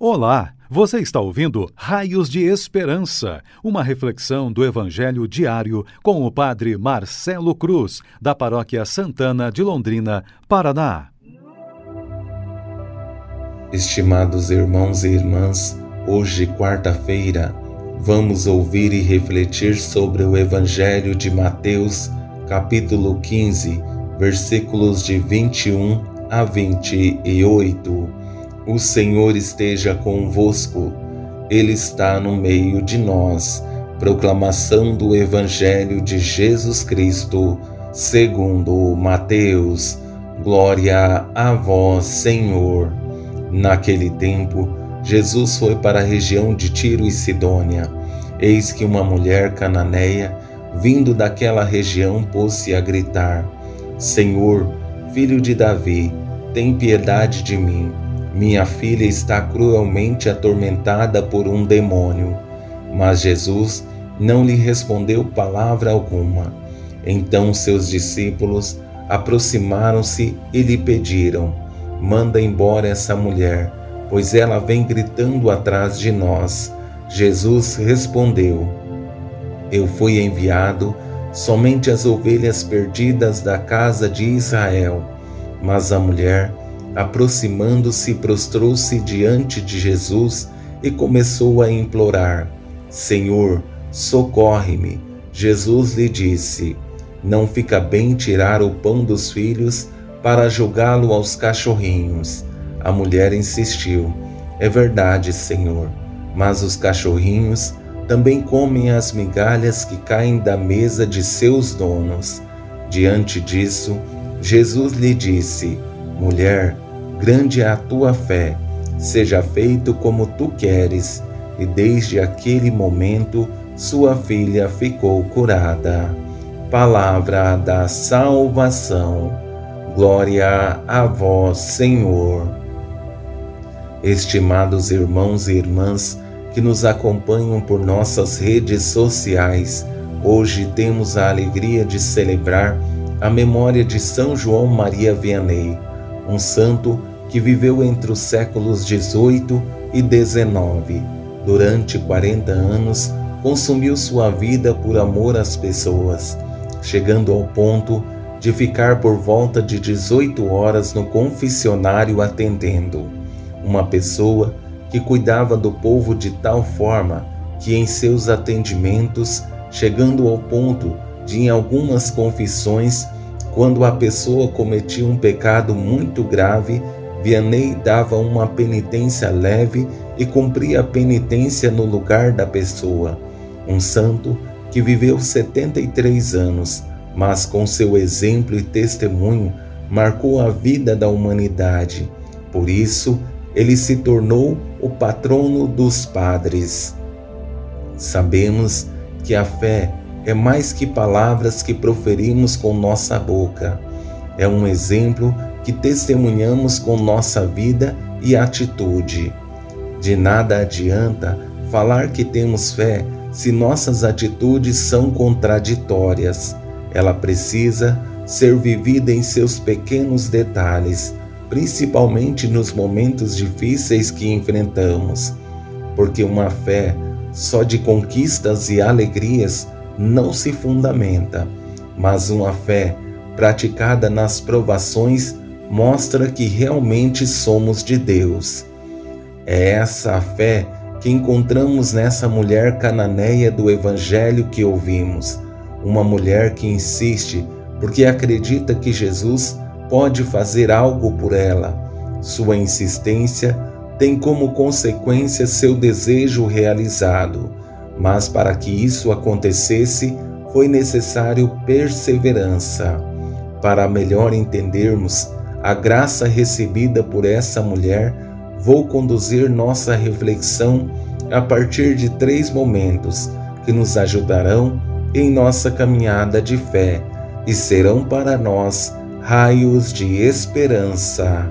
Olá, você está ouvindo Raios de Esperança, uma reflexão do Evangelho diário com o Padre Marcelo Cruz, da Paróquia Santana de Londrina, Paraná. Estimados irmãos e irmãs, hoje, quarta-feira, vamos ouvir e refletir sobre o Evangelho de Mateus, capítulo 15, versículos de 21 a 28 o Senhor esteja convosco, Ele está no meio de nós. Proclamação do Evangelho de Jesus Cristo, segundo Mateus. Glória a vós, Senhor. Naquele tempo, Jesus foi para a região de Tiro e Sidônia. Eis que uma mulher cananeia, vindo daquela região, pôs-se a gritar: Senhor, filho de Davi, tem piedade de mim. Minha filha está cruelmente atormentada por um demônio. Mas Jesus não lhe respondeu palavra alguma. Então seus discípulos aproximaram-se e lhe pediram: Manda embora essa mulher, pois ela vem gritando atrás de nós. Jesus respondeu: Eu fui enviado somente às ovelhas perdidas da casa de Israel. Mas a mulher Aproximando-se, prostrou-se diante de Jesus e começou a implorar: Senhor, socorre-me. Jesus lhe disse: Não fica bem tirar o pão dos filhos para jogá-lo aos cachorrinhos. A mulher insistiu: É verdade, Senhor, mas os cachorrinhos também comem as migalhas que caem da mesa de seus donos. Diante disso, Jesus lhe disse: Mulher, grande é a tua fé, seja feito como tu queres. E desde aquele momento sua filha ficou curada. Palavra da salvação. Glória a vós, Senhor. Estimados irmãos e irmãs que nos acompanham por nossas redes sociais, hoje temos a alegria de celebrar a memória de São João Maria Vianney um santo que viveu entre os séculos 18 e 19. Durante 40 anos, consumiu sua vida por amor às pessoas, chegando ao ponto de ficar por volta de 18 horas no confessionário atendendo. Uma pessoa que cuidava do povo de tal forma que em seus atendimentos, chegando ao ponto de em algumas confissões quando a pessoa cometia um pecado muito grave, Vianney dava uma penitência leve e cumpria a penitência no lugar da pessoa. Um santo que viveu 73 anos, mas com seu exemplo e testemunho marcou a vida da humanidade. Por isso, ele se tornou o patrono dos padres. Sabemos que a fé é mais que palavras que proferimos com nossa boca. É um exemplo que testemunhamos com nossa vida e atitude. De nada adianta falar que temos fé se nossas atitudes são contraditórias. Ela precisa ser vivida em seus pequenos detalhes, principalmente nos momentos difíceis que enfrentamos. Porque uma fé só de conquistas e alegrias não se fundamenta, mas uma fé praticada nas provações mostra que realmente somos de Deus. É essa a fé que encontramos nessa mulher cananeia do Evangelho que ouvimos, uma mulher que insiste porque acredita que Jesus pode fazer algo por ela. Sua insistência tem como consequência seu desejo realizado mas para que isso acontecesse, foi necessário perseverança. Para melhor entendermos a graça recebida por essa mulher, vou conduzir nossa reflexão a partir de três momentos que nos ajudarão em nossa caminhada de fé e serão para nós raios de esperança.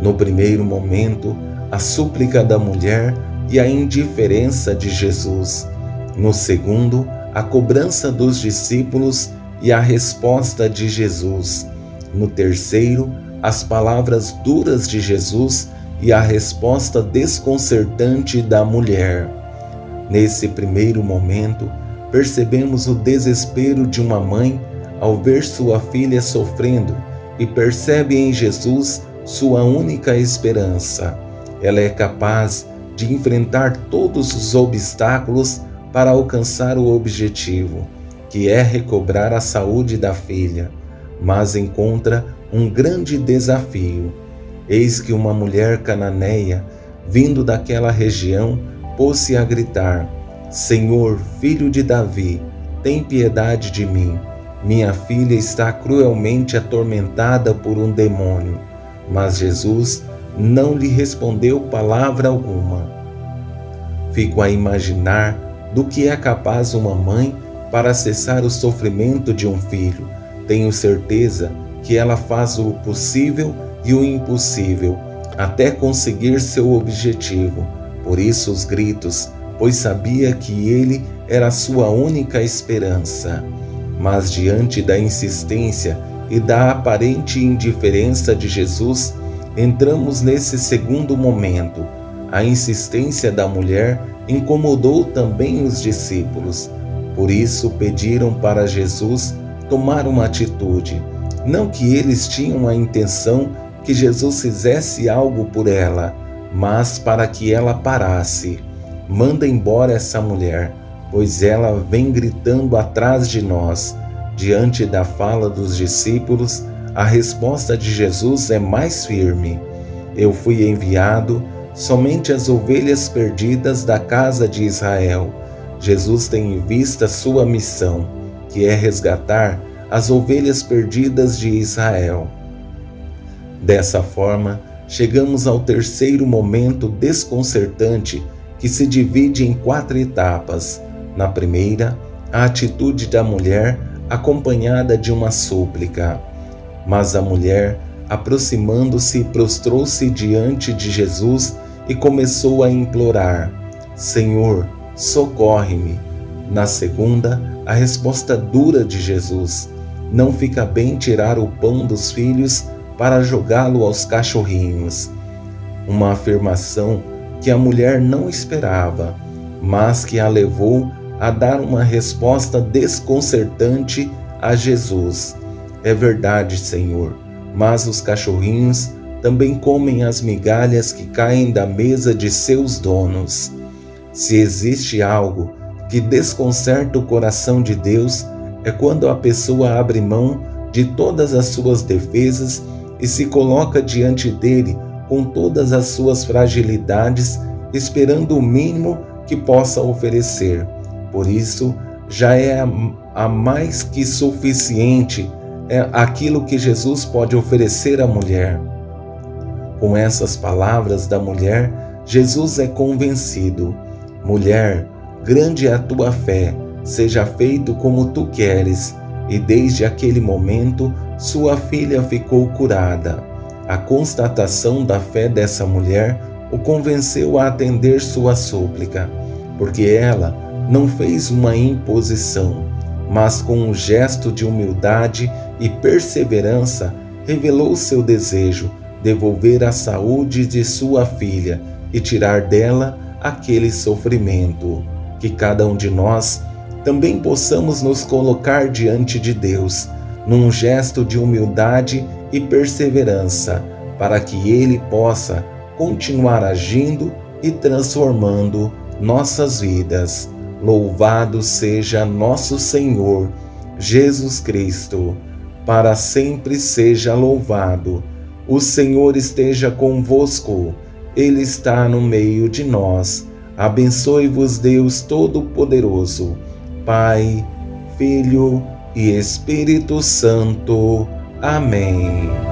No primeiro momento, a súplica da mulher e a indiferença de Jesus. No segundo, a cobrança dos discípulos e a resposta de Jesus. No terceiro, as palavras duras de Jesus e a resposta desconcertante da mulher. Nesse primeiro momento, percebemos o desespero de uma mãe ao ver sua filha sofrendo e percebe em Jesus sua única esperança. Ela é capaz de enfrentar todos os obstáculos para alcançar o objetivo, que é recobrar a saúde da filha, mas encontra um grande desafio. Eis que uma mulher cananeia, vindo daquela região, pôs-se a gritar: Senhor, filho de Davi, tem piedade de mim. Minha filha está cruelmente atormentada por um demônio. Mas Jesus não lhe respondeu palavra alguma. Fico a imaginar do que é capaz uma mãe para cessar o sofrimento de um filho. Tenho certeza que ela faz o possível e o impossível até conseguir seu objetivo. Por isso os gritos, pois sabia que ele era sua única esperança. Mas diante da insistência e da aparente indiferença de Jesus, entramos nesse segundo momento. A insistência da mulher incomodou também os discípulos. Por isso pediram para Jesus tomar uma atitude. Não que eles tinham a intenção que Jesus fizesse algo por ela, mas para que ela parasse. Manda embora essa mulher, pois ela vem gritando atrás de nós. Diante da fala dos discípulos, a resposta de Jesus é mais firme. Eu fui enviado somente as ovelhas perdidas da casa de Israel. Jesus tem em vista sua missão, que é resgatar as ovelhas perdidas de Israel. Dessa forma, chegamos ao terceiro momento desconcertante que se divide em quatro etapas. Na primeira, a atitude da mulher acompanhada de uma súplica. Mas a mulher, aproximando-se, prostrou-se diante de Jesus e começou a implorar: Senhor, socorre-me. Na segunda, a resposta dura de Jesus: Não fica bem tirar o pão dos filhos para jogá-lo aos cachorrinhos. Uma afirmação que a mulher não esperava, mas que a levou a dar uma resposta desconcertante a Jesus. É verdade, Senhor, mas os cachorrinhos também comem as migalhas que caem da mesa de seus donos. Se existe algo que desconcerta o coração de Deus, é quando a pessoa abre mão de todas as suas defesas e se coloca diante dele com todas as suas fragilidades, esperando o mínimo que possa oferecer. Por isso, já é a mais que suficiente é aquilo que Jesus pode oferecer à mulher. Com essas palavras da mulher, Jesus é convencido: Mulher, grande é a tua fé, seja feito como tu queres. E desde aquele momento, sua filha ficou curada. A constatação da fé dessa mulher o convenceu a atender sua súplica, porque ela não fez uma imposição, mas com um gesto de humildade e perseverança revelou seu desejo devolver a saúde de sua filha e tirar dela aquele sofrimento. Que cada um de nós também possamos nos colocar diante de Deus, num gesto de humildade e perseverança, para que Ele possa continuar agindo e transformando nossas vidas. Louvado seja nosso Senhor Jesus Cristo, para sempre seja louvado o Senhor esteja convosco, Ele está no meio de nós. Abençoe-vos, Deus Todo-Poderoso, Pai, Filho e Espírito Santo. Amém.